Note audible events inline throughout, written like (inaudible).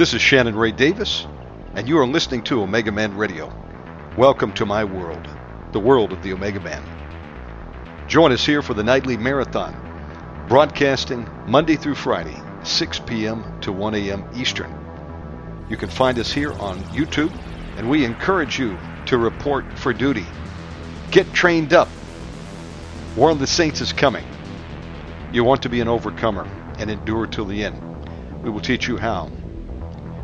This is Shannon Ray Davis, and you are listening to Omega Man Radio. Welcome to my world, the world of the Omega Man. Join us here for the nightly marathon, broadcasting Monday through Friday, 6 p.m. to 1 a.m. Eastern. You can find us here on YouTube, and we encourage you to report for duty. Get trained up. War of the Saints is coming. You want to be an overcomer and endure till the end. We will teach you how.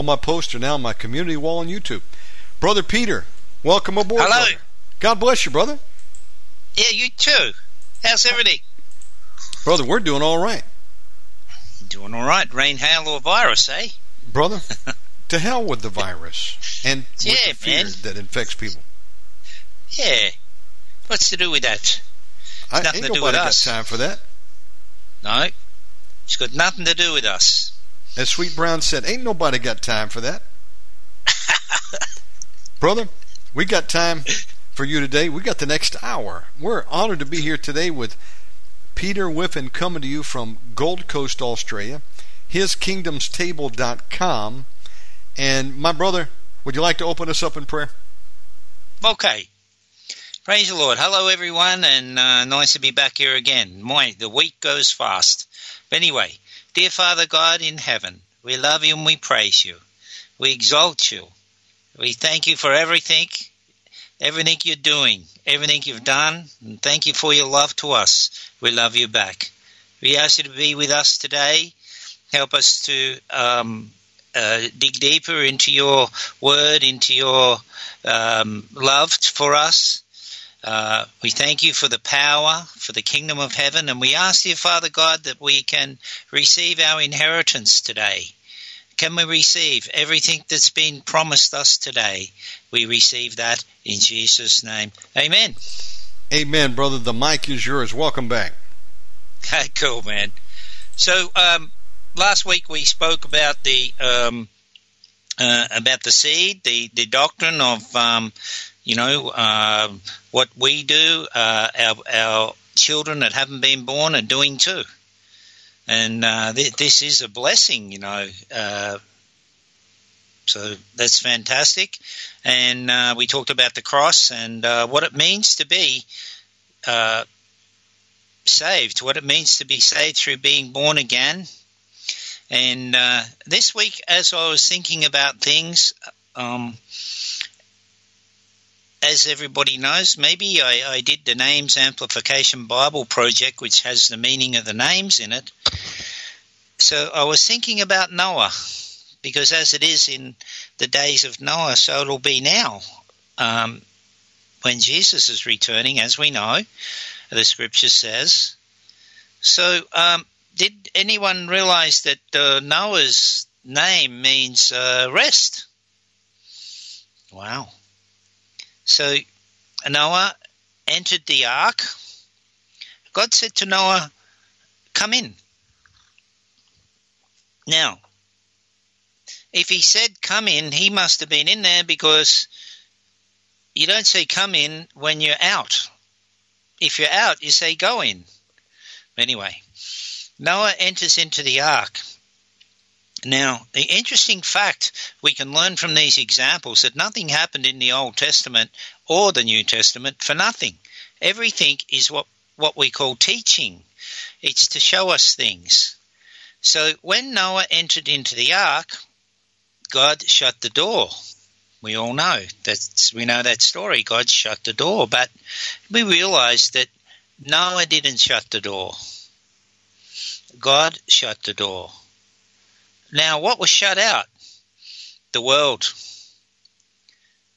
On my poster now on my community wall on YouTube. Brother Peter, welcome aboard. Hello. Brother. God bless you, brother. Yeah, you too. How's everything? Brother, we're doing all right. Doing all right. Rain, hail, or virus, eh? Brother, (laughs) to hell with the virus and with the fear man. that infects people. Yeah. What's to do with that? I Nothing ain't to do nobody with got us. time for that. No. It's got nothing to do with us. As Sweet Brown said, ain't nobody got time for that. (laughs) Brother, we got time for you today. We got the next hour. We're honored to be here today with Peter Whiffin coming to you from Gold Coast, Australia, hiskingdomstable.com. And my brother, would you like to open us up in prayer? Okay. Praise the Lord. Hello, everyone, and uh, nice to be back here again. My, the week goes fast. But anyway, dear Father God in heaven, we love you and we praise you. We exalt you. We thank you for everything, everything you're doing, everything you've done, and thank you for your love to us. We love you back. We ask you to be with us today. Help us to um, uh, dig deeper into your word, into your um, love for us. Uh, we thank you for the power, for the kingdom of heaven, and we ask you, Father God, that we can receive our inheritance today. Can we receive everything that's been promised us today? We receive that in Jesus' name. Amen. Amen, brother. The mic is yours. Welcome back. (laughs) Okay, cool, man. So um, last week we spoke about the um, uh, about the seed, the the doctrine of um, you know uh, what we do. Uh, our our children that haven't been born are doing too, and uh, th- this is a blessing, you know. Uh, so that's fantastic, and uh, we talked about the cross and uh, what it means to be saved, what it means to be saved through being born again. And this week, as I was thinking about things, um, as everybody knows, maybe I, I did the Names Amplification Bible Project, which has the meaning of the names in it. So I was thinking about Noah, because as it is in the days of Noah, so it'll be now. Um, when Jesus is returning, as we know, the scripture says. So, um, did anyone realize that uh, Noah's name means uh, rest? Wow. So, Noah entered the ark. God said to Noah, Come in. Now, if he said come in, he must have been in there because you don't say come in when you're out. If you're out, you say go in. Anyway, Noah enters into the ark. Now, the interesting fact we can learn from these examples that nothing happened in the Old Testament or the New Testament for nothing. Everything is what, what we call teaching. It's to show us things. So when Noah entered into the ark, God shut the door. We all know that we know that story. God shut the door, but we realize that Noah didn't shut the door. God shut the door. Now, what was shut out? The world.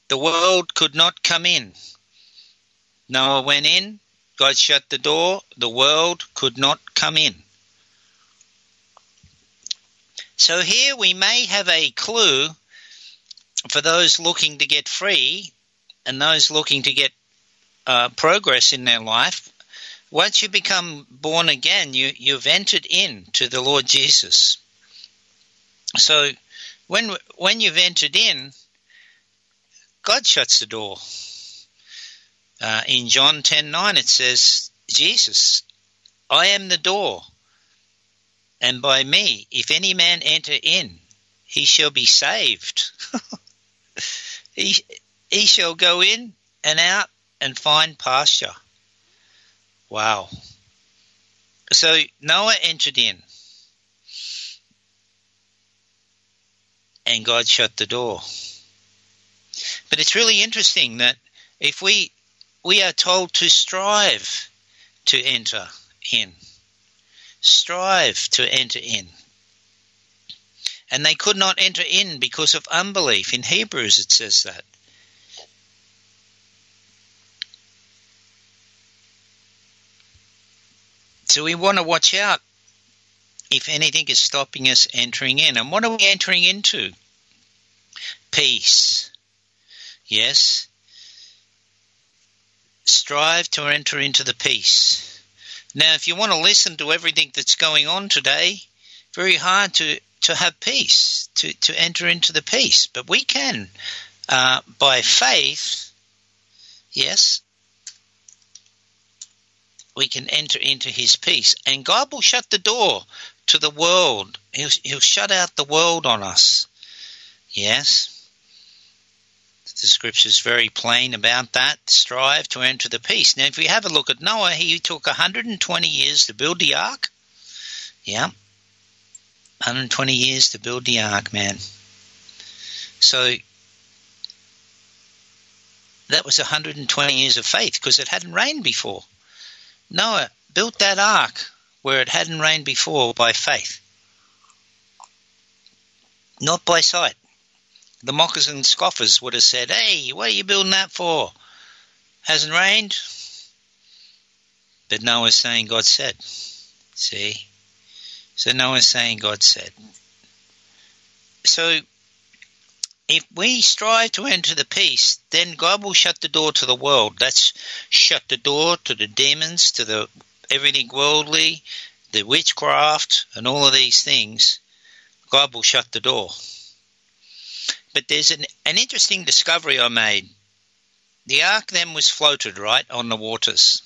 The world could not come in. Noah went in, God shut the door, the world could not come in. So here we may have a clue for those looking to get free and those looking to get uh, progress in their life. Once you become born again, you, you've entered into the Lord Jesus. So when when you've entered in, God shuts the door. Uh, in John ten nine, it says, Jesus, I am the door and by me, if any man enter in, he shall be saved. (laughs) he, he shall go in and out and find pasture. Wow. So Noah entered in, and God shut the door. But it's really interesting that if we we are told to strive to enter in strive to enter in. And they could not enter in because of unbelief. In Hebrews, it says that. So we want to watch out if anything is stopping us entering in. And what are we entering into? Peace. Yes. Strive to enter into the peace. Now, if you want to listen to everything that's going on today, very hard to, to have peace, to, to enter into the peace. But we can, uh, by faith, yes, we can enter into his peace. And God will shut the door to the world. He'll, he'll shut out the world on us. Yes. The scripture is very plain about that. Strive to enter the peace. Now, if we have a look at Noah, he took 120 years to build the ark. Yeah. 120 years to build the ark, man. So that was 120 years of faith because it hadn't rained before. Noah built that ark where it hadn't rained before by faith, not by sight the mockers and scoffers would have said, Hey, what are you building that for? Hasn't rained? But Noah's saying God said. See? So Noah's saying God said. So if we strive to enter the peace, then God will shut the door to the world. That's shut the door to the demons, to the everything worldly, the witchcraft, and all of these things. God will shut the door. But there's an, an interesting discovery I made. The ark then was floated, right, on the waters.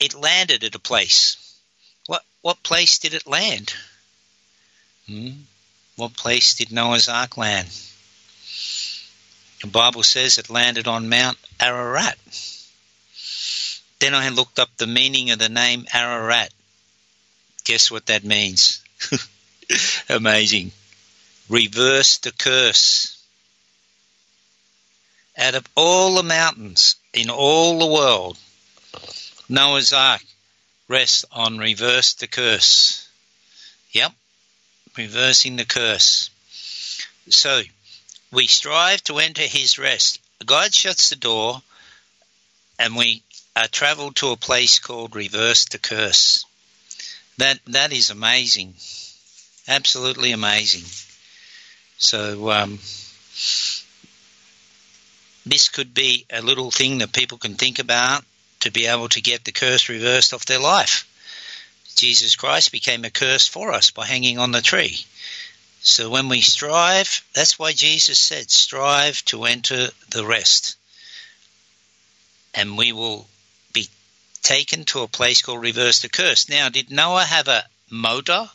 It landed at a place. What what place did it land? Hmm? What place did Noah's ark land? The Bible says it landed on Mount Ararat. Then I looked up the meaning of the name Ararat. Guess what that means? (laughs) Amazing. Reverse the curse. Out of all the mountains in all the world, Noah's Ark rests on reverse the curse. Yep, reversing the curse. So, we strive to enter his rest. God shuts the door, and we are traveled to a place called reverse the curse. That that is amazing absolutely amazing. So um, this could be a little thing that people can think about to be able to get the curse reversed off their life. Jesus Christ became a curse for us by hanging on the tree. So when we strive, that's why Jesus said, strive to enter the rest. And we will taken to a place called reverse the curse. Now, did Noah have a motor?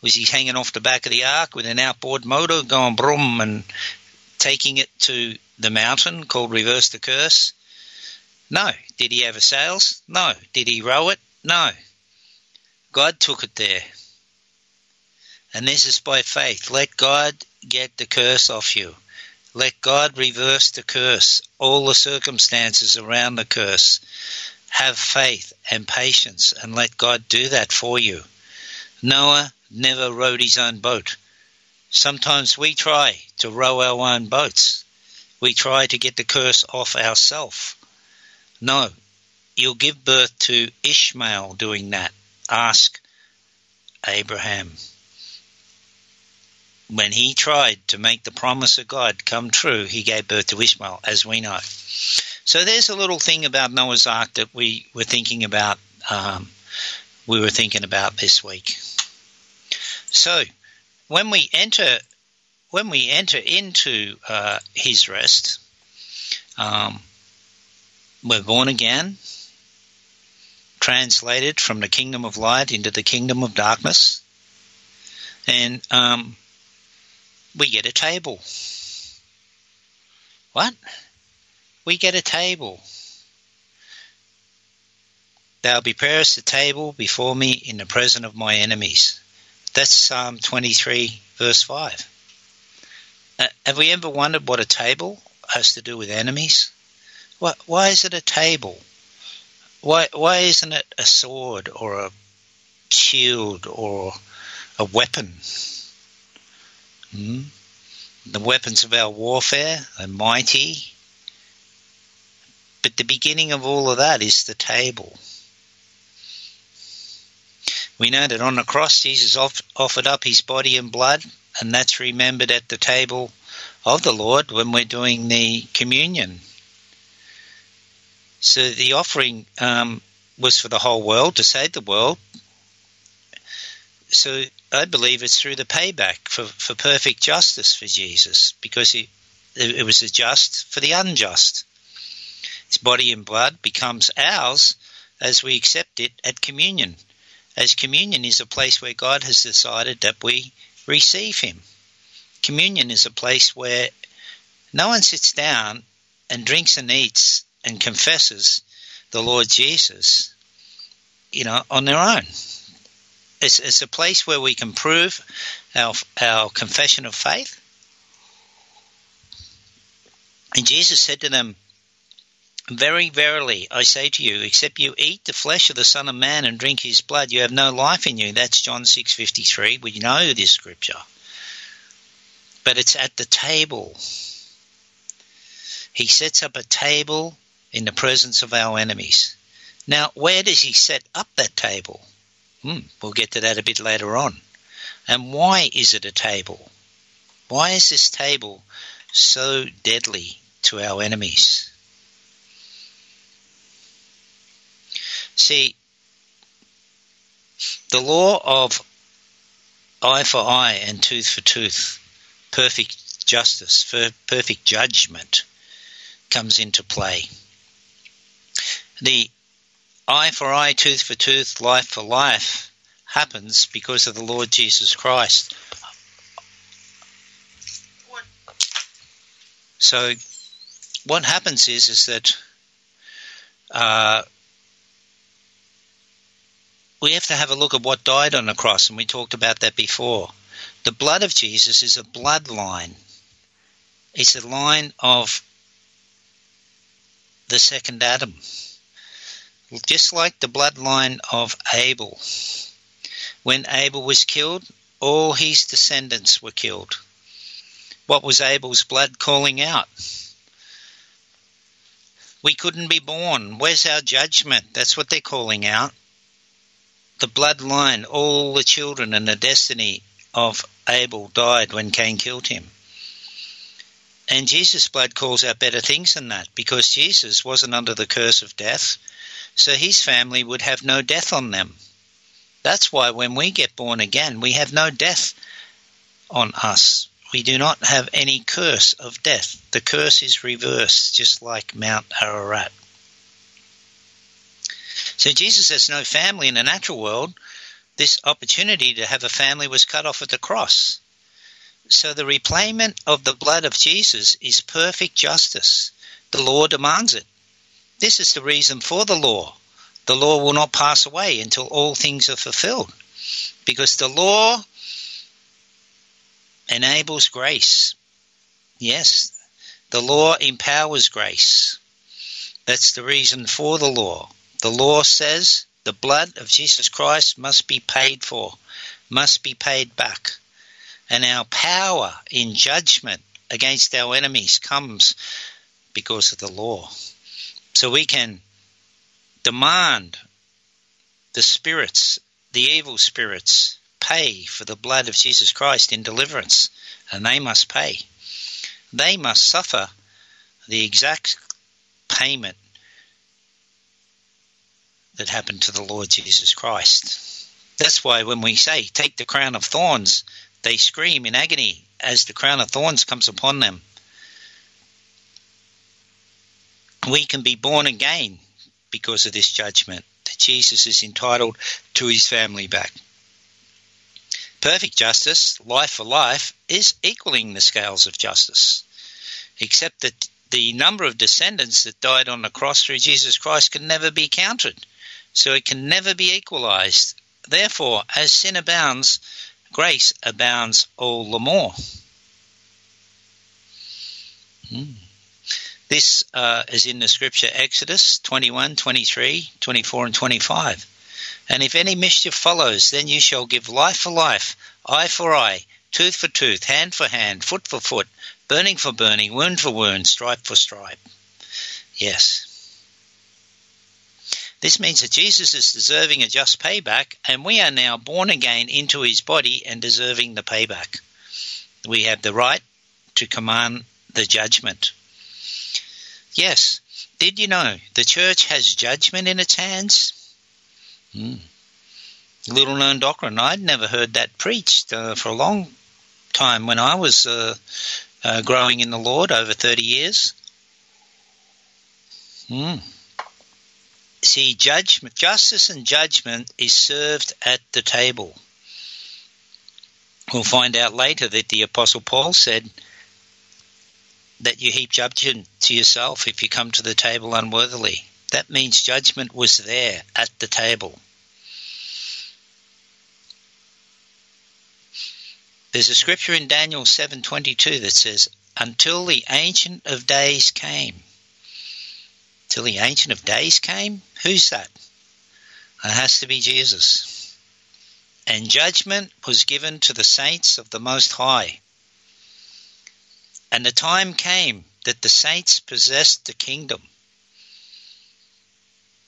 Was he hanging off the back of the ark with an outboard motor going brum and taking it to the mountain called reverse the curse? No. Did he have a sails? No. Did he row it? No. God took it there. And this is by faith. Let God get the curse off you. Let God reverse the curse, all the circumstances around the curse. Have faith and patience and let God do that for you. Noah never rowed his own boat. Sometimes we try to row our own boats. We try to get the curse off ourselves. No, you'll give birth to Ishmael doing that. Ask Abraham when he tried to make the promise of God come true, he gave birth to Ishmael, as we know. So there's a little thing about Noah's Ark that we were thinking about. Um, we were thinking about this week. So when we enter, when we enter into uh, His rest, um, we're born again, translated from the kingdom of light into the kingdom of darkness, and um, we get a table. What? We get a table. They'll prepare us a table before me in the presence of my enemies. That's Psalm 23, verse 5. Uh, have we ever wondered what a table has to do with enemies? Why, why is it a table? Why, why isn't it a sword or a shield or a weapon? Hmm? The weapons of our warfare are mighty, but the beginning of all of that is the table. We know that on the cross, Jesus offered up his body and blood, and that's remembered at the table of the Lord when we're doing the communion. So the offering um, was for the whole world to save the world, so I believe it's through the payback for, for perfect justice for Jesus because he, it was just for the unjust. His body and blood becomes ours as we accept it at communion, as communion is a place where God has decided that we receive Him. Communion is a place where no one sits down and drinks and eats and confesses the Lord Jesus, you know, on their own. It's, it's a place where we can prove our, our confession of faith. And Jesus said to them, Very verily, I say to you, except you eat the flesh of the Son of Man and drink his blood, you have no life in you. That's John 6.53. We know this scripture. But it's at the table. He sets up a table in the presence of our enemies. Now, where does he set up that table? Hmm, we'll get to that a bit later on. And why is it a table? Why is this table so deadly to our enemies? See, the law of eye for eye and tooth for tooth, perfect justice, for perfect judgment comes into play. The eye for eye, tooth for tooth, life for life happens because of the Lord Jesus Christ. So, what happens is is that uh, we have to have a look at what died on the cross, and we talked about that before. The blood of Jesus is a bloodline. It's a line of the second Adam just like the bloodline of Abel. When Abel was killed, all his descendants were killed. What was Abel's blood calling out? We couldn't be born. Where's our judgment? That's what they're calling out. The bloodline, all the children and the destiny of Abel died when Cain killed him. And Jesus' blood calls out better things than that because Jesus wasn't under the curse of death so his family would have no death on them. That's why when we get born again, we have no death on us. We do not have any curse of death. The curse is reversed, just like Mount Ararat. So Jesus has no family in the natural world. This opportunity to have a family was cut off at the cross. So the repayment of the blood of Jesus is perfect justice. The law demands it. This is the reason for the law. The law will not pass away until all things are fulfilled. Because the law enables grace. Yes, the law empowers grace. That's the reason for the law. The law says the blood of Jesus Christ must be paid for, must be paid back. And our power in judgment against our enemies comes because of the law. So we can demand the spirits, the evil spirits, pay for the blood of Jesus Christ in deliverance, and they must pay. They must suffer the exact payment that happened to the Lord Jesus Christ. That's why when we say, take the crown of thorns, they scream in agony as the crown of thorns comes upon them. We can be born again because of this judgment, that Jesus is entitled to his family back. Perfect justice, life for life, is equaling the scales of justice, except that the number of descendants that died on the cross through Jesus Christ can never be counted, so it can never be equalized. Therefore, as sin abounds, grace abounds all the more. Hmm. This uh, is in the scripture Exodus 21, 23, 24, and 25. And if any mischief follows, then you shall give life for life, eye for eye, tooth for tooth, hand for hand, foot for foot, burning for burning, wound for wound, stripe for stripe. Yes. This means that Jesus is deserving a just payback, and we are now born again into his body and deserving the payback. We have the right to command the judgment. Yes. Did you know the church has judgment in its hands? Hmm. Little known doctrine. I'd never heard that preached uh, for a long time when I was uh, uh, growing in the Lord over 30 years. Hmm. See, judgment, justice and judgment is served at the table. We'll find out later that the Apostle Paul said, that you heap judgment to yourself if you come to the table unworthily. That means judgment was there at the table. There's a scripture in Daniel 7:22 that says, "Until the ancient of days came." Till the ancient of days came? Who's that? It has to be Jesus. And judgment was given to the saints of the Most High. And the time came that the saints possessed the kingdom.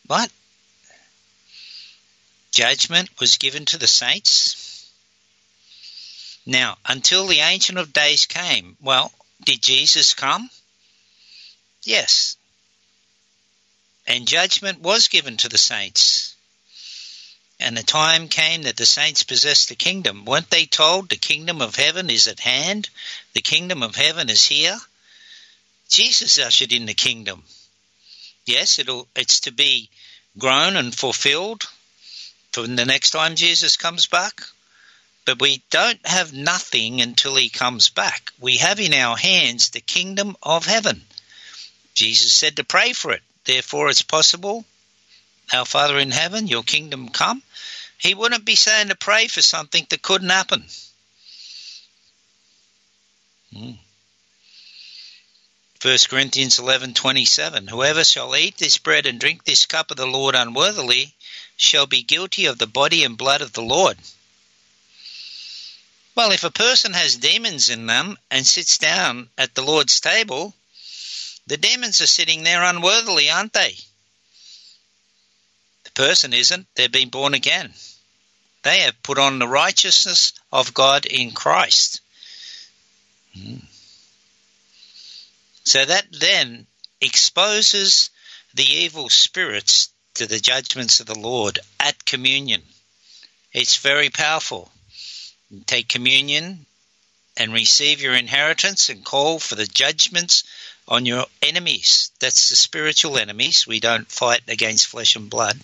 What? Judgment was given to the saints? Now, until the Ancient of Days came, well, did Jesus come? Yes. And judgment was given to the saints. And the time came that the saints possessed the kingdom. Weren't they told the kingdom of heaven is at hand? The kingdom of heaven is here? Jesus ushered in the kingdom. Yes, it's to be grown and fulfilled for the next time Jesus comes back. But we don't have nothing until he comes back. We have in our hands the kingdom of heaven. Jesus said to pray for it. Therefore, it's possible our Father in heaven, your kingdom come, he wouldn't be saying to pray for something that couldn't happen. Hmm. 1 Corinthians 11:27 Whoever shall eat this bread and drink this cup of the Lord unworthily shall be guilty of the body and blood of the Lord. Well, if a person has demons in them and sits down at the Lord's table, the demons are sitting there unworthily, aren't they? The person isn't. They've been born again. They have put on the righteousness of God in Christ. Hmm. So that then exposes the evil spirits to the judgments of the Lord at communion. It's very powerful. Take communion and receive your inheritance and call for the judgments on your enemies. That's the spiritual enemies. We don't fight against flesh and blood.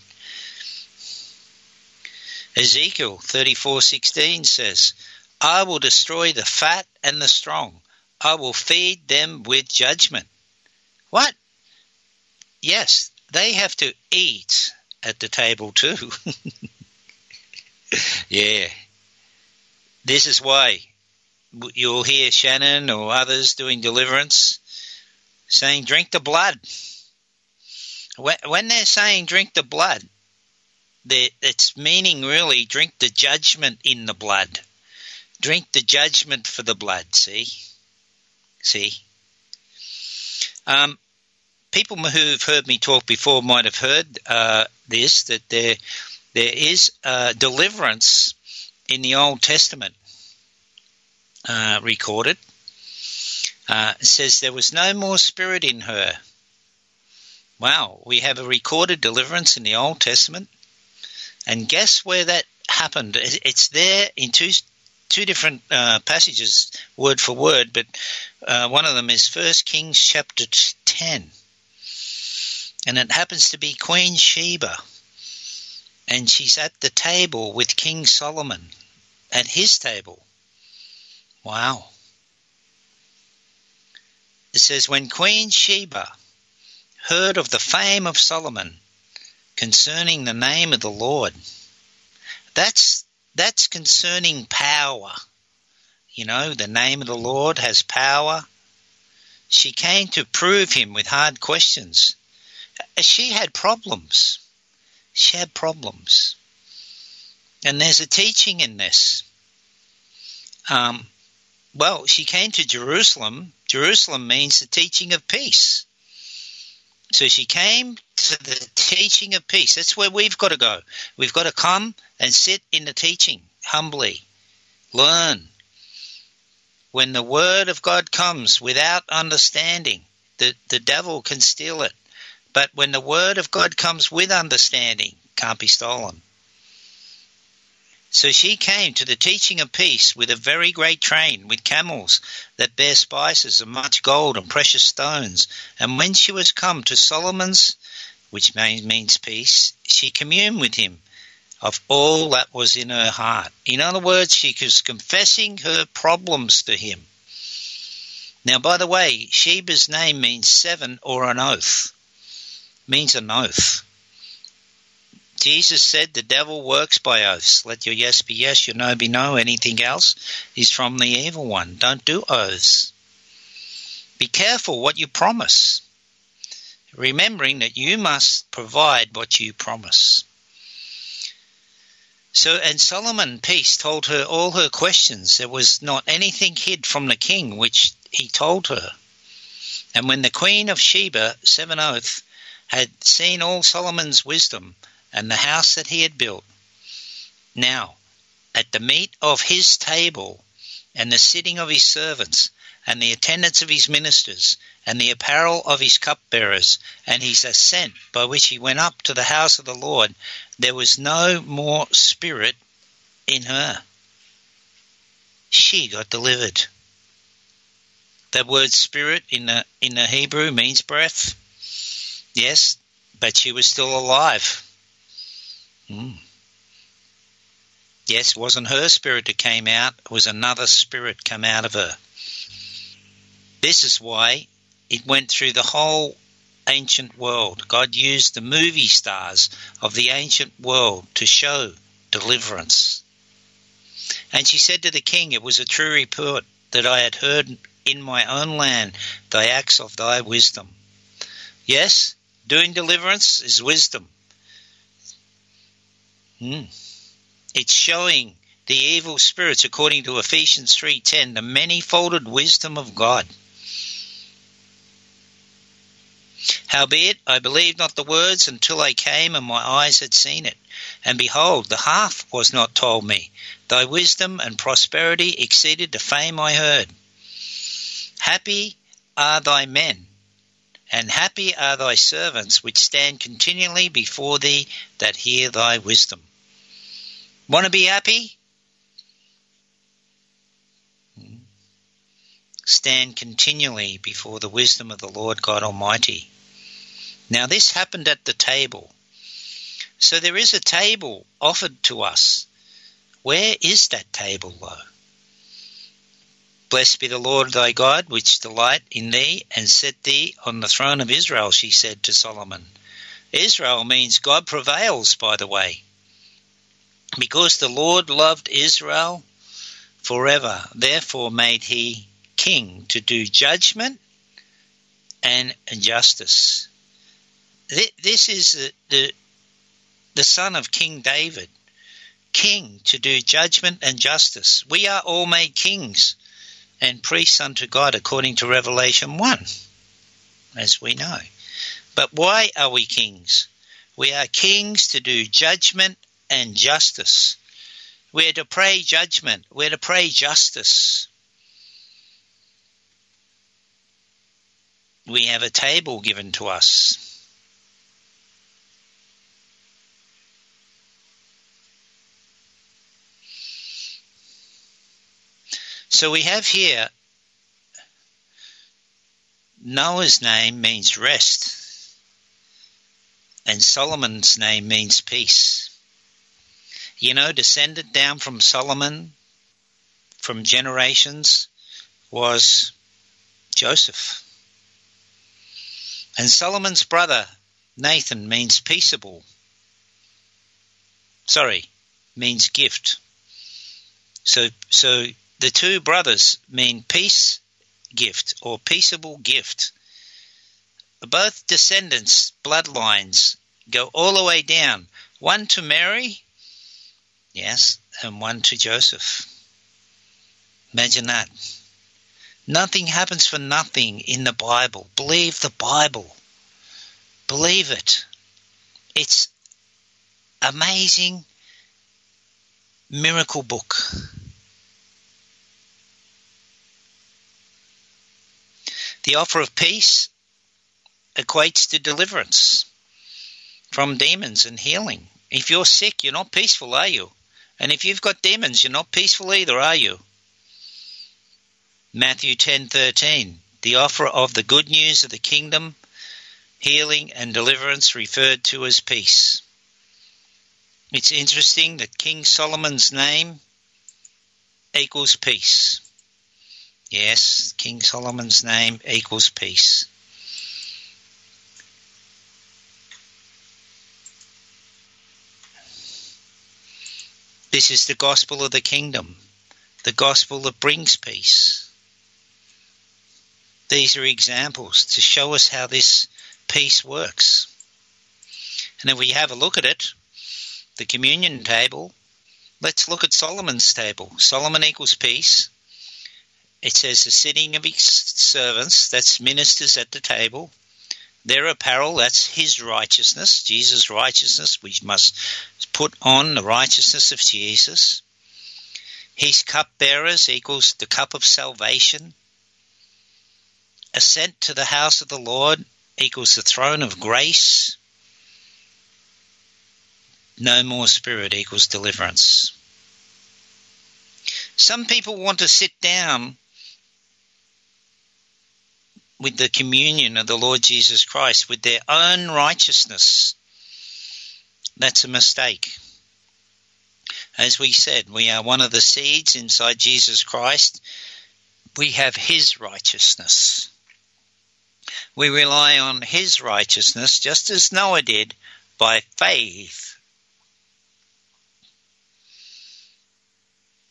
Ezekiel 34:16 says, "I will destroy the fat and the strong. I will feed them with judgment." What? Yes, they have to eat at the table too. (laughs) yeah. This is why you'll hear Shannon or others doing deliverance saying, drink the blood. When they're saying drink the blood, it's meaning really drink the judgment in the blood. Drink the judgment for the blood, see? See? Um, people who've heard me talk before might have heard uh, this that there there is uh, deliverance in the Old Testament uh, recorded. Uh, says there was no more spirit in her. Wow, we have a recorded deliverance in the Old Testament, and guess where that happened? It's there in two two different uh, passages, word for word, but uh, one of them is First Kings chapter ten and it happens to be Queen Sheba. And she's at the table with King Solomon, at his table. Wow. It says, When Queen Sheba heard of the fame of Solomon concerning the name of the Lord, that's, that's concerning power. You know, the name of the Lord has power. She came to prove him with hard questions she had problems. She had problems. And there's a teaching in this. Um, well, she came to Jerusalem. Jerusalem means the teaching of peace. So she came to the teaching of peace. That's where we've got to go. We've got to come and sit in the teaching humbly, learn. When the word of God comes without understanding, the, the devil can steal it. But when the word of God comes with understanding, can't be stolen. So she came to the teaching of peace with a very great train, with camels that bear spices and much gold and precious stones. And when she was come to Solomon's, which means peace, she communed with him of all that was in her heart. In other words, she was confessing her problems to him. Now, by the way, Sheba's name means seven or an oath means an oath. Jesus said the devil works by oaths. Let your yes be yes, your no be no. Anything else is from the evil one. Don't do oaths. Be careful what you promise, remembering that you must provide what you promise. So, and Solomon, peace, told her all her questions. There was not anything hid from the king which he told her. And when the queen of Sheba, seven oath, had seen all Solomon's wisdom and the house that he had built. Now, at the meat of his table, and the sitting of his servants, and the attendance of his ministers, and the apparel of his cupbearers, and his ascent by which he went up to the house of the Lord, there was no more spirit in her. She got delivered. That word spirit in the in the Hebrew means breath. Yes, but she was still alive. Hmm. Yes, it wasn't her spirit that came out, it was another spirit come out of her. This is why it went through the whole ancient world. God used the movie stars of the ancient world to show deliverance. And she said to the king, It was a true report that I had heard in my own land the acts of thy wisdom. Yes, Doing deliverance is wisdom. Hmm. It's showing the evil spirits, according to Ephesians 3.10, the many-folded wisdom of God. Howbeit, I believed not the words until I came and my eyes had seen it. And behold, the half was not told me. Thy wisdom and prosperity exceeded the fame I heard. Happy are thy men and happy are thy servants which stand continually before thee that hear thy wisdom. Want to be happy? Stand continually before the wisdom of the Lord God Almighty. Now, this happened at the table. So there is a table offered to us. Where is that table, though? Blessed be the Lord thy God, which delight in thee, and set thee on the throne of Israel, she said to Solomon. Israel means God prevails, by the way. Because the Lord loved Israel forever, therefore made he king to do judgment and justice. This is the, the, the son of King David, king to do judgment and justice. We are all made kings and priests unto God according to Revelation 1, as we know. But why are we kings? We are kings to do judgment and justice. We're to pray judgment. We're to pray justice. We have a table given to us. So we have here Noah's name means rest, and Solomon's name means peace. You know, descended down from Solomon from generations was Joseph. And Solomon's brother, Nathan, means peaceable. Sorry, means gift. So, so the two brothers mean peace gift or peaceable gift. Both descendants, bloodlines, go all the way down. One to Mary, yes, and one to Joseph. Imagine that. Nothing happens for nothing in the Bible. Believe the Bible. Believe it. It's amazing miracle book. The offer of peace equates to deliverance from demons and healing. If you're sick, you're not peaceful, are you? And if you've got demons, you're not peaceful either, are you? Matthew 10:13 The offer of the good news of the kingdom, healing and deliverance referred to as peace. It's interesting that King Solomon's name equals peace. Yes, King Solomon's name equals peace. This is the gospel of the kingdom, the gospel that brings peace. These are examples to show us how this peace works. And if we have a look at it, the communion table, let's look at Solomon's table. Solomon equals peace. It says the sitting of his servants, that's ministers at the table. Their apparel, that's his righteousness, Jesus' righteousness. We must put on the righteousness of Jesus. His cupbearers equals the cup of salvation. Ascent to the house of the Lord equals the throne of grace. No more spirit equals deliverance. Some people want to sit down with the communion of the Lord Jesus Christ with their own righteousness. That's a mistake. As we said, we are one of the seeds inside Jesus Christ. We have His righteousness. We rely on His righteousness just as Noah did by faith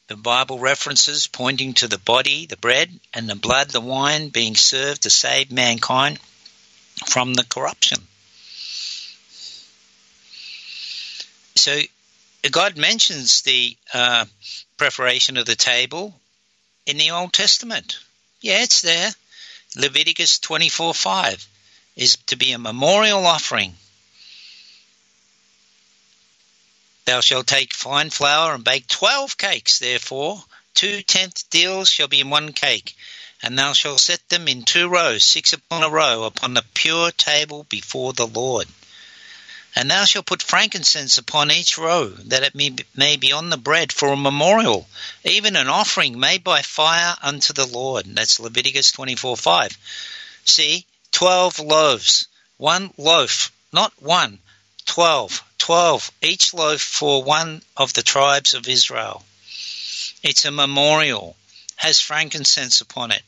The Bible references pointing to the body, the bread, and the blood, the wine being served to save mankind from the corruption. So God mentions the uh, preparation of the table in the Old Testament. Yeah, it's there. Leviticus 24 5 is to be a memorial offering Thou shalt take fine flour and bake twelve cakes, therefore two tenth deals shall be in one cake, and thou shalt set them in two rows, six upon a row, upon the pure table before the Lord. And thou shalt put frankincense upon each row, that it may be, on the bread for a memorial, even an offering made by fire unto the Lord. That's Leviticus 24 5. See, 12 loaves, one loaf, not one, 12, 12, each loaf for one of the tribes of Israel. It's a memorial, has frankincense upon it.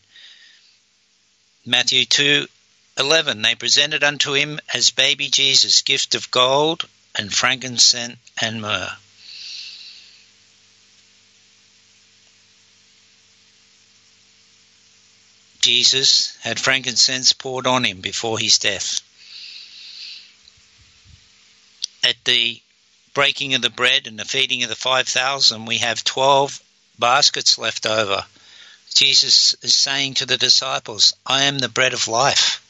Matthew 2 11 They presented unto him as baby Jesus gift of gold and frankincense and myrrh. Jesus had frankincense poured on him before his death. At the breaking of the bread and the feeding of the 5,000, we have 12 baskets left over. Jesus is saying to the disciples, I am the bread of life.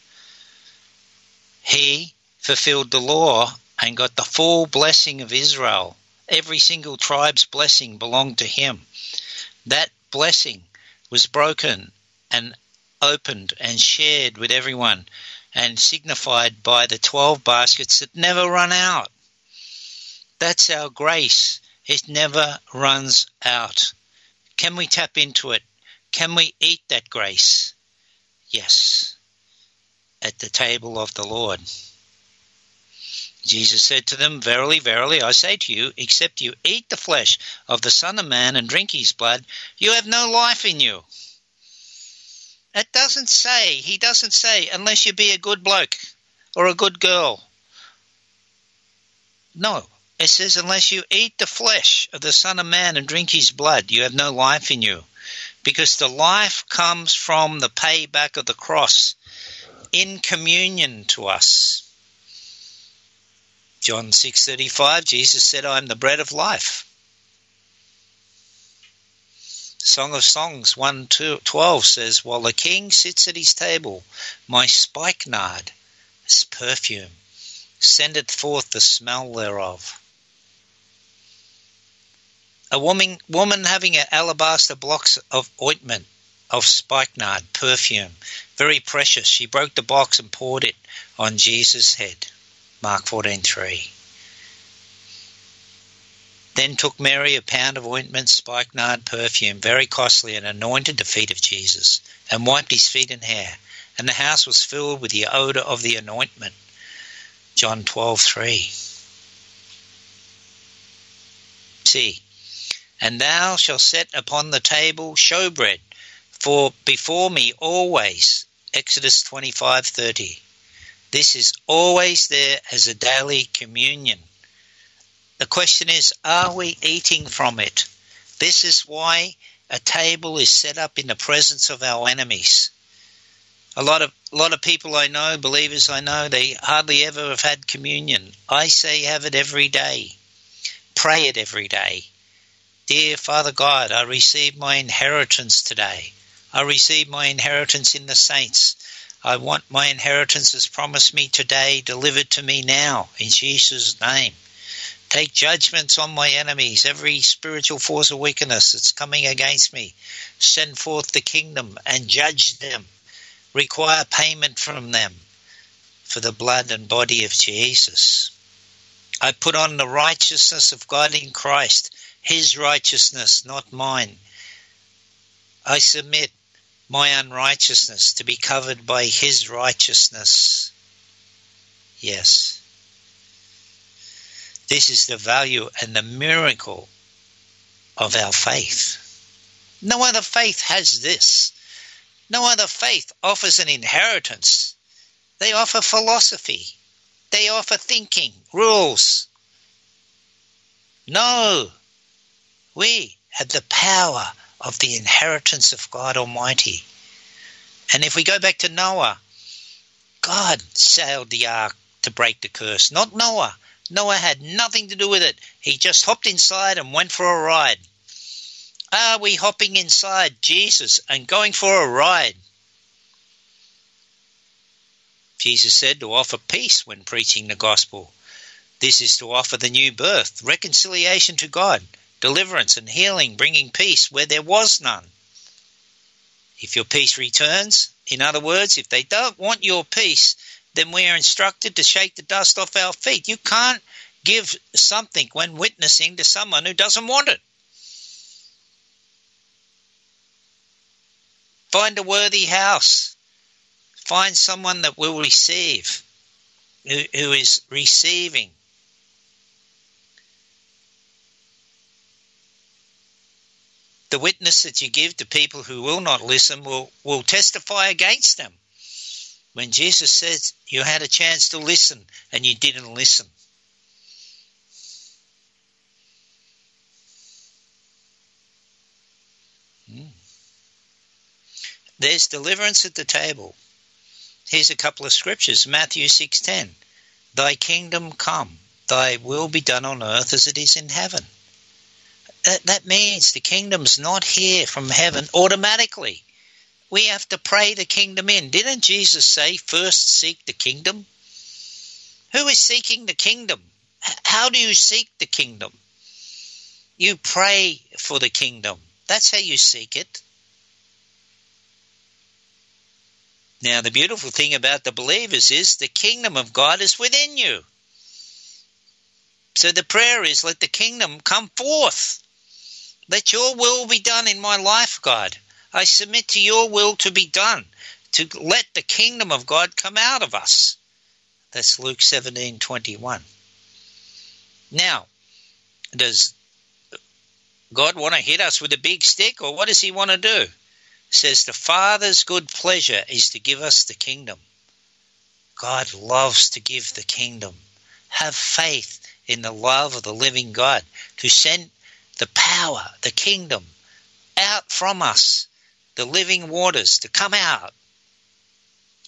He fulfilled the law and got the full blessing of Israel. Every single tribe's blessing belonged to him. That blessing was broken and opened and shared with everyone and signified by the 12 baskets that never run out. That's our grace. It never runs out. Can we tap into it? Can we eat that grace? Yes, at the table of the Lord. Jesus said to them, Verily, verily, I say to you, except you eat the flesh of the Son of Man and drink his blood, you have no life in you. It doesn't say, he doesn't say, unless you be a good bloke or a good girl. No, it says, unless you eat the flesh of the Son of Man and drink his blood, you have no life in you. Because the life comes from the payback of the cross in communion to us. John 6:35 Jesus said I am the bread of life. Song of Songs 112 says, While the king sits at his table, my spikenard, his perfume, sendeth forth the smell thereof. A woman, woman having an alabaster box of ointment of spikenard, perfume, very precious. She broke the box and poured it on Jesus' head. Mark 14.3 then took Mary a pound of ointment, spikenard perfume, very costly, and anointed the feet of Jesus, and wiped his feet and hair. And the house was filled with the odor of the anointment. John 12:3. See, and thou shalt set upon the table showbread, for before me always. Exodus 25:30. This is always there as a daily communion. The question is, are we eating from it? This is why a table is set up in the presence of our enemies. A lot of a lot of people I know, believers I know, they hardly ever have had communion. I say have it every day. Pray it every day. Dear Father God, I receive my inheritance today. I receive my inheritance in the saints. I want my inheritance as promised me today delivered to me now in Jesus' name. Take judgments on my enemies, every spiritual force of wickedness that's coming against me. Send forth the kingdom and judge them. Require payment from them for the blood and body of Jesus. I put on the righteousness of God in Christ, His righteousness, not mine. I submit my unrighteousness to be covered by His righteousness. Yes. This is the value and the miracle of our faith. No other faith has this. No other faith offers an inheritance. They offer philosophy. They offer thinking, rules. No. We have the power of the inheritance of God Almighty. And if we go back to Noah, God sailed the ark to break the curse, not Noah. Noah had nothing to do with it. He just hopped inside and went for a ride. Are we hopping inside Jesus and going for a ride? Jesus said to offer peace when preaching the gospel. This is to offer the new birth, reconciliation to God, deliverance and healing, bringing peace where there was none. If your peace returns, in other words, if they don't want your peace, then we are instructed to shake the dust off our feet. You can't give something when witnessing to someone who doesn't want it. Find a worthy house. Find someone that will receive, who, who is receiving. The witness that you give to people who will not listen will, will testify against them. When Jesus says you had a chance to listen and you didn't listen. Hmm. There's deliverance at the table. Here's a couple of scriptures. Matthew 6:10. Thy kingdom come, thy will be done on earth as it is in heaven. That, that means the kingdom's not here from heaven automatically. We have to pray the kingdom in. Didn't Jesus say, first seek the kingdom? Who is seeking the kingdom? How do you seek the kingdom? You pray for the kingdom. That's how you seek it. Now, the beautiful thing about the believers is the kingdom of God is within you. So the prayer is, let the kingdom come forth. Let your will be done in my life, God. I submit to your will to be done, to let the kingdom of God come out of us. That's Luke 17 21. Now, does God want to hit us with a big stick, or what does He want to do? says the Father's good pleasure is to give us the kingdom. God loves to give the kingdom. Have faith in the love of the living God to send the power, the kingdom out from us, the living waters to come out.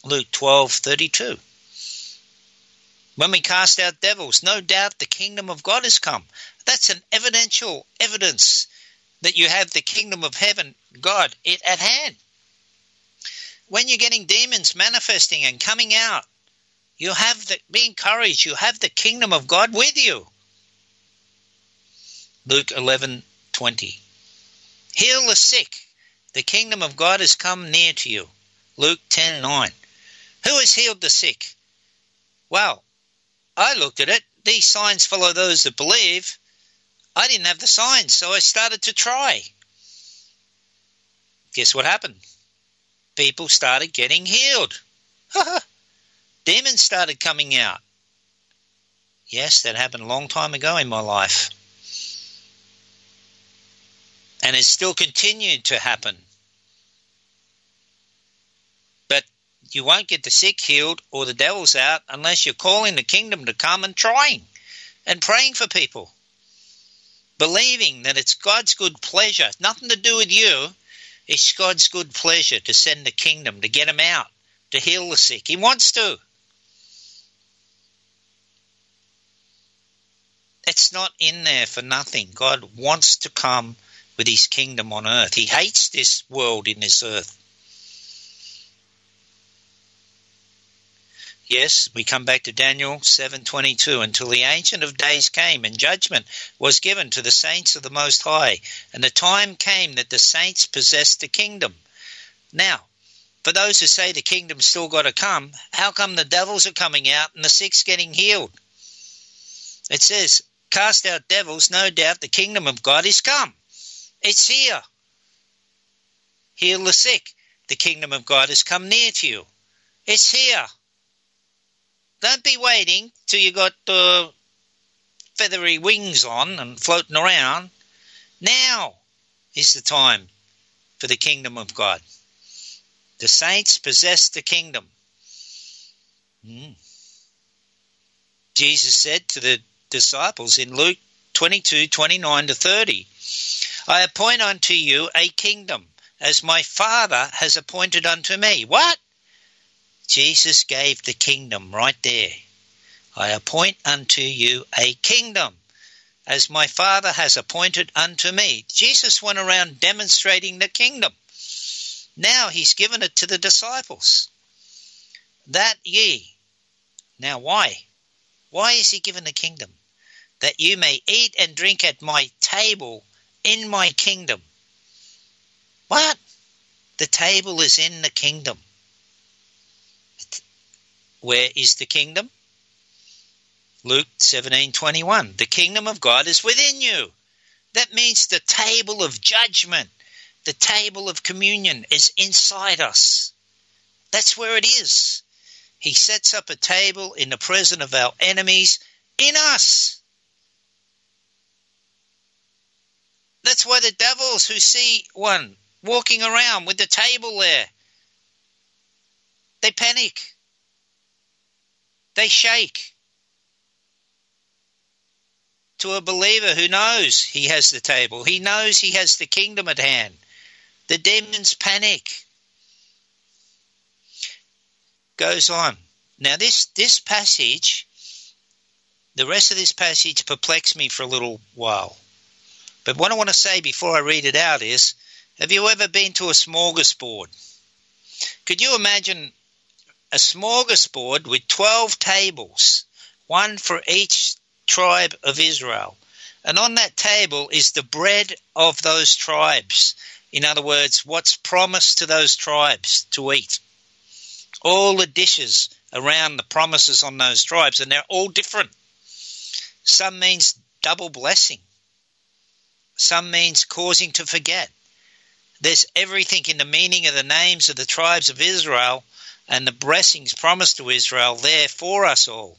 Luke 12:32. When we cast out devils, no doubt the kingdom of God has come. That's an evidential evidence that you have the kingdom of heaven, God, it at hand. When you're getting demons manifesting and coming out, you have the be encouraged, you have the kingdom of God with you. Luke 11:20. Heal the sick. The kingdom of God has come near to you. Luke 10:9. Who has healed the sick? Well, I looked at it. These signs follow those that believe. I didn't have the signs, so I started to try. Guess what happened? People started getting healed. (laughs) Demons started coming out. Yes, that happened a long time ago in my life. And it's still continued to happen. But you won't get the sick healed or the devils out unless you're calling the kingdom to come and trying and praying for people believing that it's God's good pleasure, nothing to do with you. It's God's good pleasure to send the kingdom, to get them out, to heal the sick. He wants to. It's not in there for nothing. God wants to come with his kingdom on earth. He hates this world in this earth. Yes, we come back to Daniel 7:22 until the ancient of days came and judgment was given to the saints of the most high and the time came that the saints possessed the kingdom. Now, for those who say the kingdom's still got to come, how come the devils are coming out and the sick's getting healed? It says, cast out devils, no doubt the kingdom of God is come. It's here. Heal the sick. The kingdom of God has come near to you. It's here. Don't be waiting till you got the feathery wings on and floating around. Now is the time for the kingdom of God. The saints possess the kingdom. Mm. Jesus said to the disciples in Luke 22 29 to 30, I appoint unto you a kingdom, as my Father has appointed unto me. What? Jesus gave the kingdom right there. I appoint unto you a kingdom, as my Father has appointed unto me. Jesus went around demonstrating the kingdom. Now he's given it to the disciples. That ye. Now why? Why is he given the kingdom? That you may eat and drink at my table in my kingdom. What? The table is in the kingdom. Where is the kingdom? Luke 17:21. The kingdom of God is within you. That means the table of judgment, the table of communion is inside us. That's where it is. He sets up a table in the presence of our enemies in us. That's why the devils who see one walking around with the table there, they panic. They shake. To a believer who knows he has the table, he knows he has the kingdom at hand. The demons panic. Goes on. Now this this passage, the rest of this passage perplexed me for a little while. But what I want to say before I read it out is have you ever been to a smorgasbord? Could you imagine a smorgasbord with 12 tables, one for each tribe of Israel? And on that table is the bread of those tribes. In other words, what's promised to those tribes to eat. All the dishes around the promises on those tribes, and they're all different. Some means double blessing. Some means causing to forget. There's everything in the meaning of the names of the tribes of Israel and the blessings promised to Israel there for us all.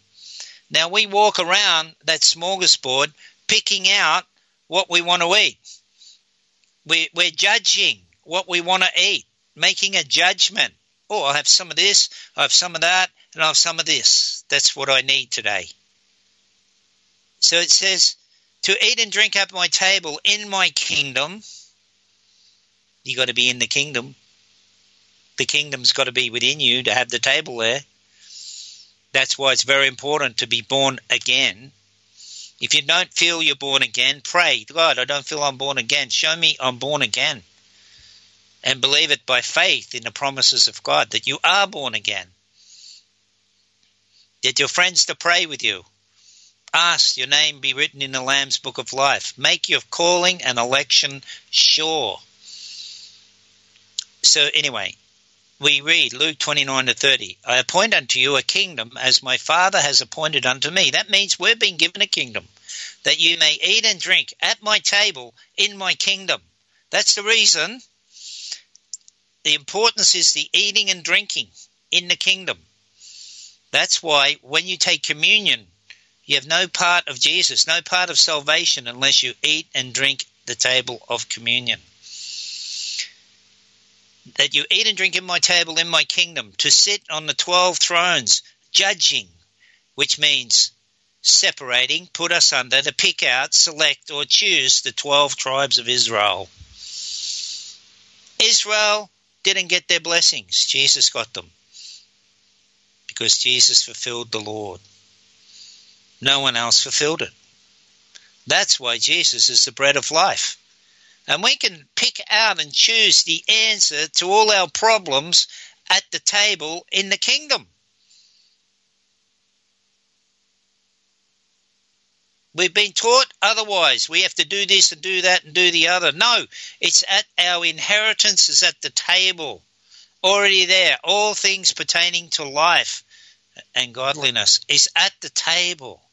Now we walk around that smorgasbord picking out what we want to eat. We, we're judging what we want to eat, making a judgment. Oh, I have some of this, I have some of that, and I have some of this. That's what I need today. So it says, to eat and drink at my table in my kingdom. You got to be in the kingdom. The kingdom's got to be within you to have the table there. That's why it's very important to be born again. If you don't feel you're born again, pray, God, I don't feel I'm born again. Show me I'm born again. And believe it by faith in the promises of God that you are born again. Get your friends to pray with you. Ask your name be written in the Lamb's book of life. Make your calling and election sure. So, anyway, we read Luke 29 to 30. I appoint unto you a kingdom as my Father has appointed unto me. That means we're being given a kingdom that you may eat and drink at my table in my kingdom. That's the reason. The importance is the eating and drinking in the kingdom. That's why when you take communion, you have no part of Jesus, no part of salvation unless you eat and drink the table of communion. That you eat and drink in my table in my kingdom, to sit on the 12 thrones, judging, which means separating, put us under, to pick out, select, or choose the 12 tribes of Israel. Israel didn't get their blessings, Jesus got them because Jesus fulfilled the Lord. No one else fulfilled it. That's why Jesus is the bread of life. And we can pick out and choose the answer to all our problems at the table in the kingdom. We've been taught otherwise. We have to do this and do that and do the other. No, it's at our inheritance is at the table. Already there. All things pertaining to life and godliness is at the table.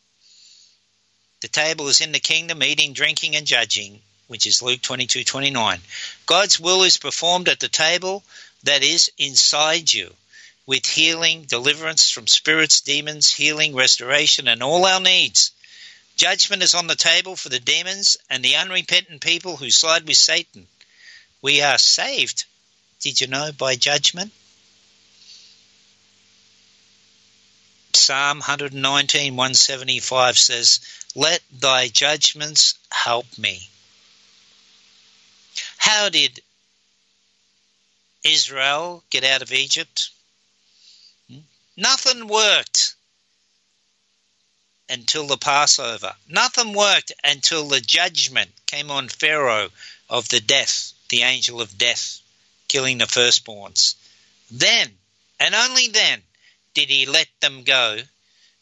The table is in the kingdom, eating, drinking, and judging, which is Luke 22 29. God's will is performed at the table that is inside you, with healing, deliverance from spirits, demons, healing, restoration, and all our needs. Judgment is on the table for the demons and the unrepentant people who side with Satan. We are saved, did you know, by judgment? Psalm 119, 175 says, Let thy judgments help me. How did Israel get out of Egypt? Hmm? Nothing worked until the Passover. Nothing worked until the judgment came on Pharaoh of the death, the angel of death, killing the firstborns. Then, and only then, did he let them go,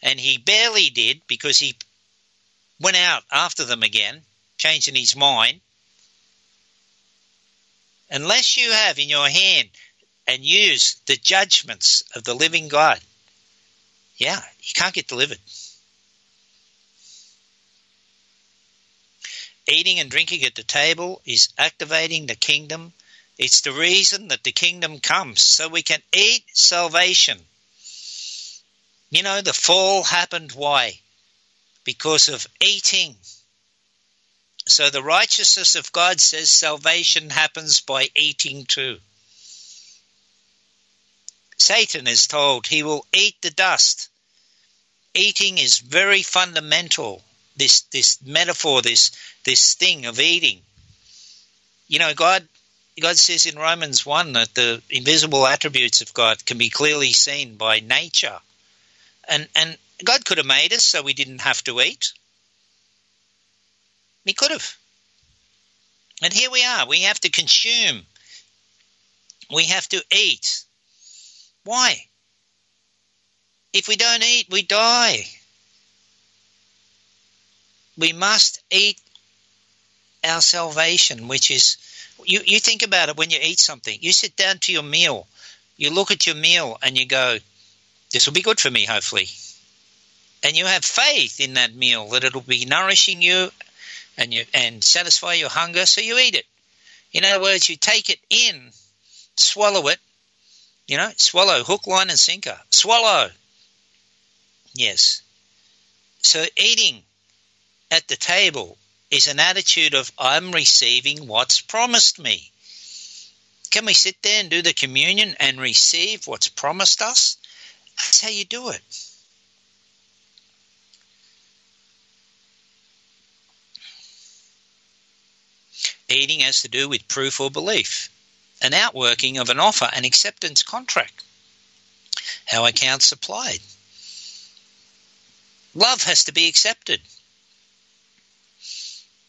and he barely did because he went out after them again, changing his mind. Unless you have in your hand and use the judgments of the living God, Yeah, you can't get delivered. Eating and drinking at the table is activating the kingdom. It's the reason that the kingdom comes, so we can eat salvation. You know, the fall happened why? Because of eating. So the righteousness of God says salvation happens by eating too. Satan is told he will eat the dust. Eating is very fundamental. This this metaphor, this this thing of eating. You know, God God says in Romans one that the invisible attributes of God can be clearly seen by nature. And and God could have made us so we didn't have to eat. He could have. And here we are. We have to consume. We have to eat. Why? If we don't eat, we die. We must eat our salvation, which is you, you think about it when you eat something. You sit down to your meal, you look at your meal and you go, This will be good for me, hopefully. And you have faith in that meal that it'll be nourishing you and you and satisfy your hunger, so you eat it. In other words, you take it in, swallow it, you know, swallow, hook, line, and sinker. Swallow. Yes. So eating at the table is an attitude of I'm receiving what's promised me. Can we sit there and do the communion and receive what's promised us? That's how you do it. Eating has to do with proof or belief an outworking of an offer and acceptance contract. How accounts supplied. Love has to be accepted.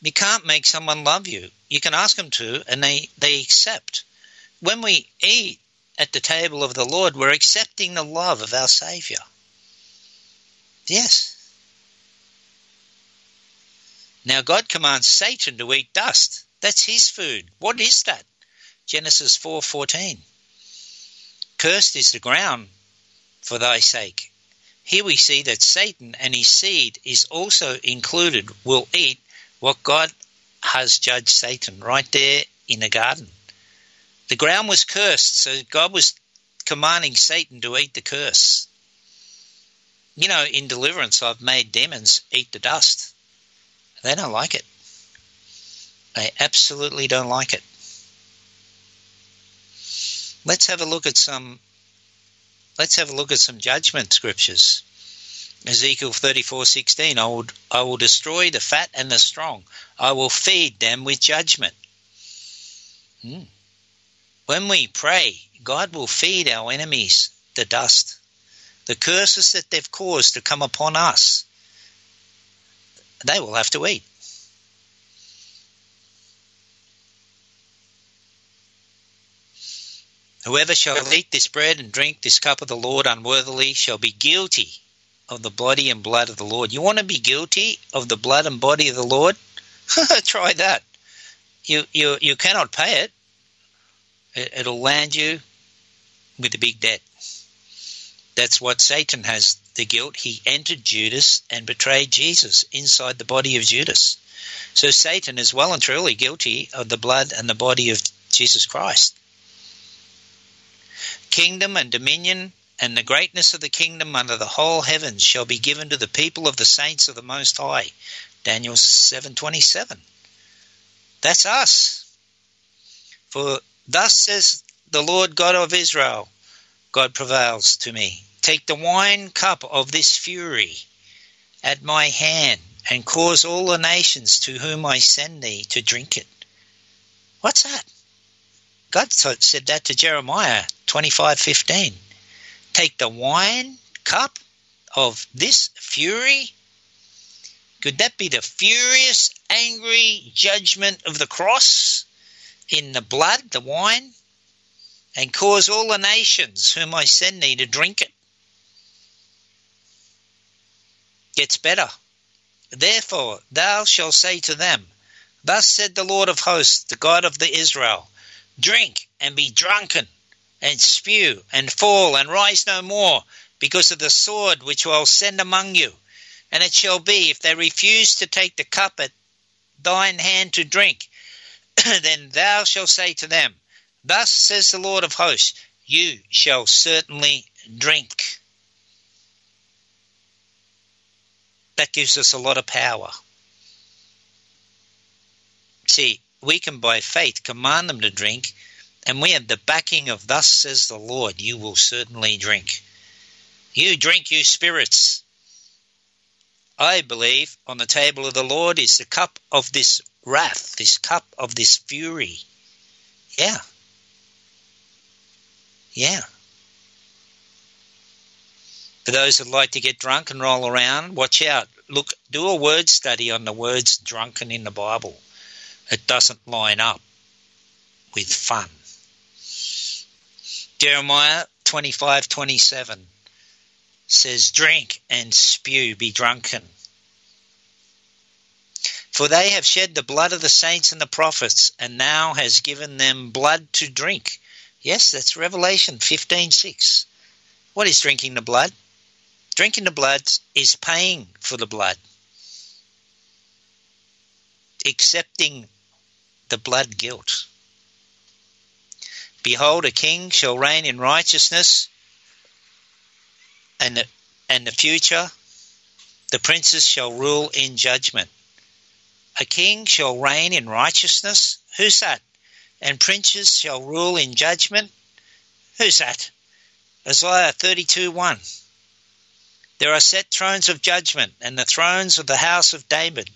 You can't make someone love you. You can ask them to, and they, they accept. When we eat at the table of the Lord, we're accepting the love of our Savior. Yes. Now, God commands Satan to eat dust. That's his food. What is that? Genesis 4:14. Cursed is the ground for thy sake. Here we see that Satan and his seed is also included will eat what God has judged Satan right there in the garden. The ground was cursed, so God was commanding Satan to eat the curse. You know, in deliverance, I've made demons eat the dust. They don't like it. They absolutely don't like it. Let's have a look at some let's have a look at some judgment scriptures. Ezekiel 34:16 I will I will destroy the fat and the strong. I will feed them with judgment. Hmm. When we pray, God will feed our enemies the dust. The curses that they've caused to come upon us, they will have to eat. Whoever shall eat this bread and drink this cup of the Lord unworthily shall be guilty of the body and blood of the Lord. You want to be guilty of the blood and body of the Lord? (laughs) Try that. You, you, you cannot pay it. It. It'll land you with a big debt. That's what Satan has the guilt. He entered Judas and betrayed Jesus inside the body of Judas. So Satan is well and truly guilty of the blood and the body of Jesus Christ kingdom and dominion and the greatness of the kingdom under the whole heavens shall be given to the people of the saints of the most high daniel 7:27 that's us for thus says the lord god of israel god prevails to me take the wine cup of this fury at my hand and cause all the nations to whom i send thee to drink it what's that god said that to jeremiah 25:15. Take the wine cup of this fury. Could that be the furious, angry judgment of the cross in the blood, the wine, and cause all the nations whom I send thee to drink it? Gets better. Therefore, thou shalt say to them, Thus said the Lord of hosts, the God of the Israel, Drink and be drunken and spew and fall and rise no more. because of the sword which I'll send among you. And it shall be, if they refuse to take the cup at thine hand to drink, (coughs) then thou shalt say to them, Thus says the Lord of hosts, you shall certainly drink. That gives us a lot of power. See, we can by faith command them to drink, and we have the backing of, Thus says the Lord, you will certainly drink. You drink, you spirits. I believe on the table of the Lord is the cup of this wrath, this cup of this fury. Yeah. Yeah. For those that like to get drunk and roll around, watch out. Look, do a word study on the words drunken in the Bible. It doesn't line up with fun. Jeremiah 25:27 says, Drink and spew, be drunken. For they have shed the blood of the saints and the prophets, and now has given them blood to drink. Yes, that's Revelation 15:6. What is drinking the blood? Drinking the blood is paying for the blood. Accepting the blood guilt. Behold, a king shall reign in righteousness and the, and the future, the princes shall rule in judgment. A king shall reign in righteousness. Who's that? And princes shall rule in judgment. Who's that? Isaiah 32 1. There are set thrones of judgment and the thrones of the house of David,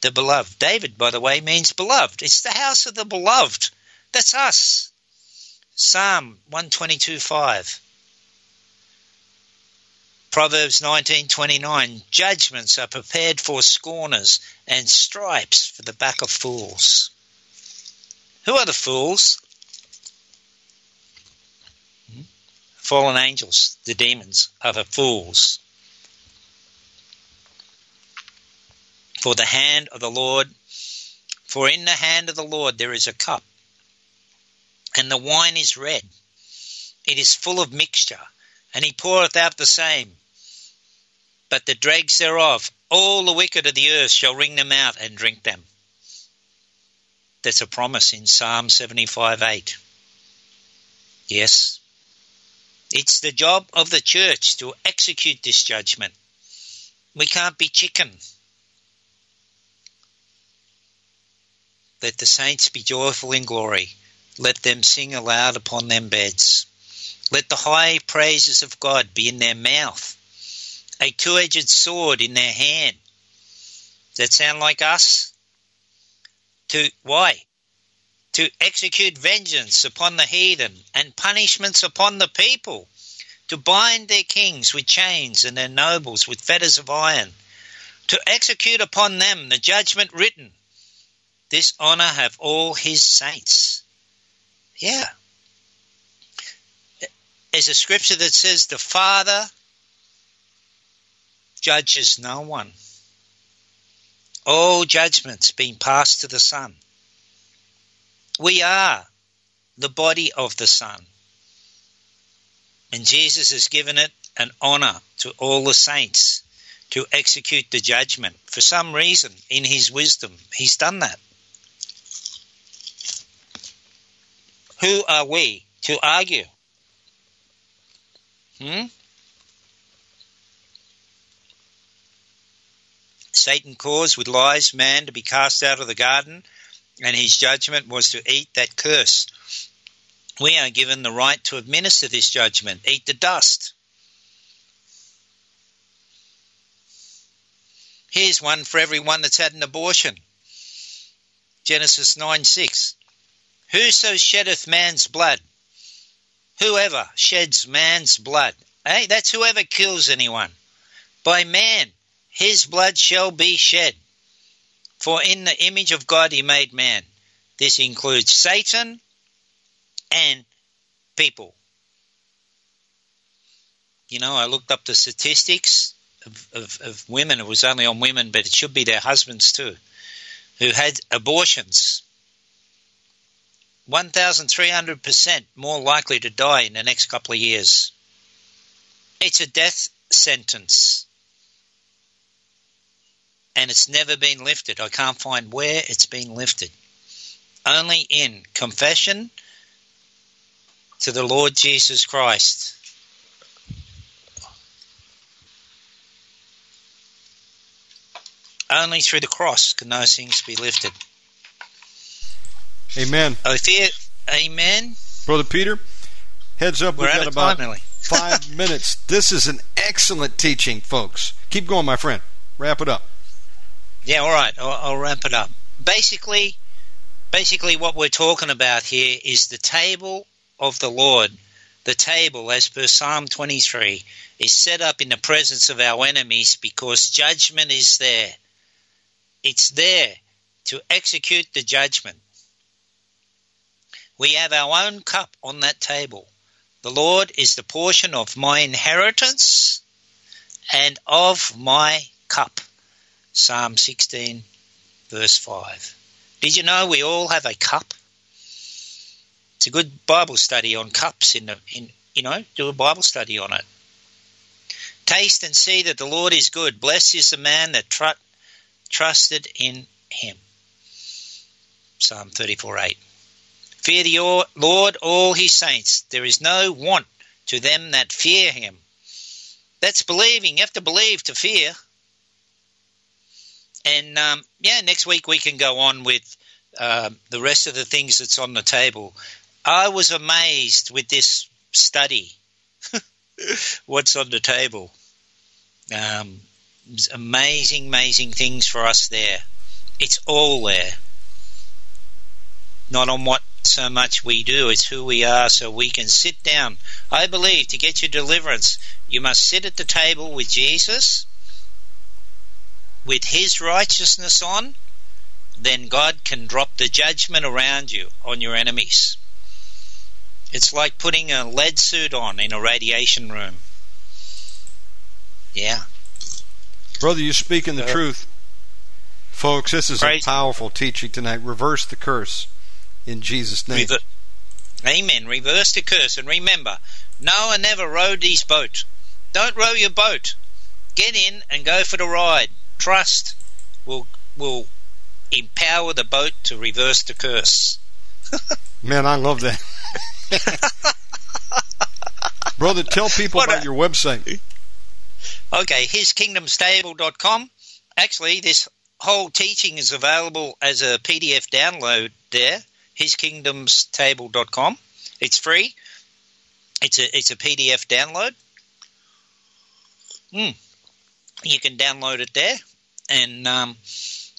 the beloved. David, by the way, means beloved. It's the house of the beloved. That's us. Psalm 122 5. Proverbs 19:29 Judgments are prepared for scorners and stripes for the back of fools. Who are the fools? Fallen angels, the demons, are the fools. For the hand of the Lord, for in the hand of the Lord there is a cup, and the wine is red. It is full of mixture, and he poureth out the same but the dregs thereof, all the wicked of the earth shall wring them out and drink them. That's a promise in Psalm 75 8. Yes. It's the job of the church to execute this judgment. We can't be chicken. Let the saints be joyful in glory. Let them sing aloud upon them beds. Let the high praises of God be in their mouth a two edged sword in their hand. Does that sound like us? To why? To execute vengeance upon the heathen and punishments upon the people, to bind their kings with chains and their nobles with fetters of iron, to execute upon them the judgment written. This honor have all his saints. Yeah. There's a scripture that says the Father judges no one. All judgments being passed to the Son. We are the body of the Son. And Jesus has given it an honor to all the saints to execute the judgment. For some reason, in his wisdom, he's done that. Who are we to argue? Hmm? Satan caused with lies man to be cast out of the garden, and his judgment was to eat that curse. We are given the right to administer this judgment, eat the dust. Here's one for everyone that's had an abortion. Genesis 9 6. Whoso sheddeth man's blood, whoever sheds man's blood, hey, that's whoever kills anyone, by man his blood shall be shed. For in the image of God he made man. This includes Satan and people. You know, I looked up the statistics of, of, of women. It was only on women, but it should be their husbands too, who had abortions. 1,300% more likely to die in the next couple of years. It's a death sentence. And it's never been lifted. I can't find where it's been lifted. Only in confession to the Lord Jesus Christ. Only through the cross can those things be lifted. Amen. I fear, amen. Brother Peter, heads up, we've got about five (laughs) minutes. This is an excellent teaching, folks. Keep going, my friend. Wrap it up. Yeah, all right. I'll, I'll wrap it up. Basically, basically, what we're talking about here is the table of the Lord. The table, as per Psalm 23, is set up in the presence of our enemies because judgment is there. It's there to execute the judgment. We have our own cup on that table. The Lord is the portion of my inheritance and of my cup. Psalm 16, verse 5. Did you know we all have a cup? It's a good Bible study on cups in the in you know, do a Bible study on it. Taste and see that the Lord is good. Blessed is the man that tr- trusted in him. Psalm 34 8. Fear the Lord, all his saints. There is no want to them that fear him. That's believing. You have to believe to fear. And um, yeah, next week we can go on with uh, the rest of the things that's on the table. I was amazed with this study. (laughs) What's on the table? Um, amazing, amazing things for us there. It's all there. Not on what so much we do, it's who we are so we can sit down. I believe to get your deliverance, you must sit at the table with Jesus, with his righteousness on, then God can drop the judgment around you on your enemies. It's like putting a lead suit on in a radiation room. Yeah. Brother, you're speaking the Uh, truth. Folks, this is a powerful teaching tonight. Reverse the curse in Jesus' name. Rever- Amen. Reverse the curse. And remember, Noah never rowed his boat. Don't row your boat. Get in and go for the ride. Trust will will empower the boat to reverse the curse. (laughs) Man, I love that. (laughs) Brother, tell people What about a- your website. Okay, hiskingdomstable.com. Actually, this whole teaching is available as a PDF download there, hiskingdomstable.com. It's free. It's a it's a PDF download. Hmm. You can download it there, and um,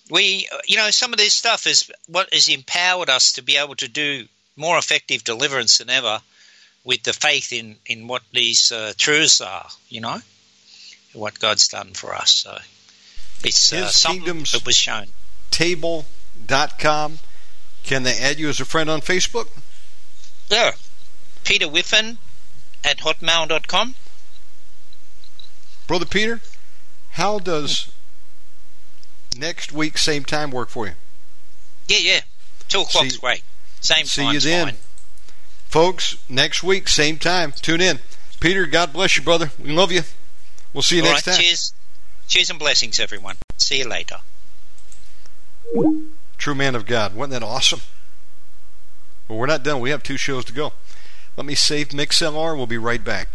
we, you know, some of this stuff is what has empowered us to be able to do more effective deliverance than ever with the faith in in what these uh, truths are. You know what God's done for us. So it's uh, His something kingdom's- that was shown. Table.com. Can they add you as a friend on Facebook? Yeah. Peter Whiffin at hotmail.com. Brother Peter, how does next week same time work for you? Yeah, yeah. Two o'clock's See- great. Same time. See you then. fine. Folks, next week, same time. Tune in. Peter, God bless you, brother. We love you. We'll see you All next right, time. cheers. Cheers and blessings, everyone. See you later. True man of God. Wasn't that awesome? Well, we're not done. We have two shows to go. Let me save MixLR. We'll be right back.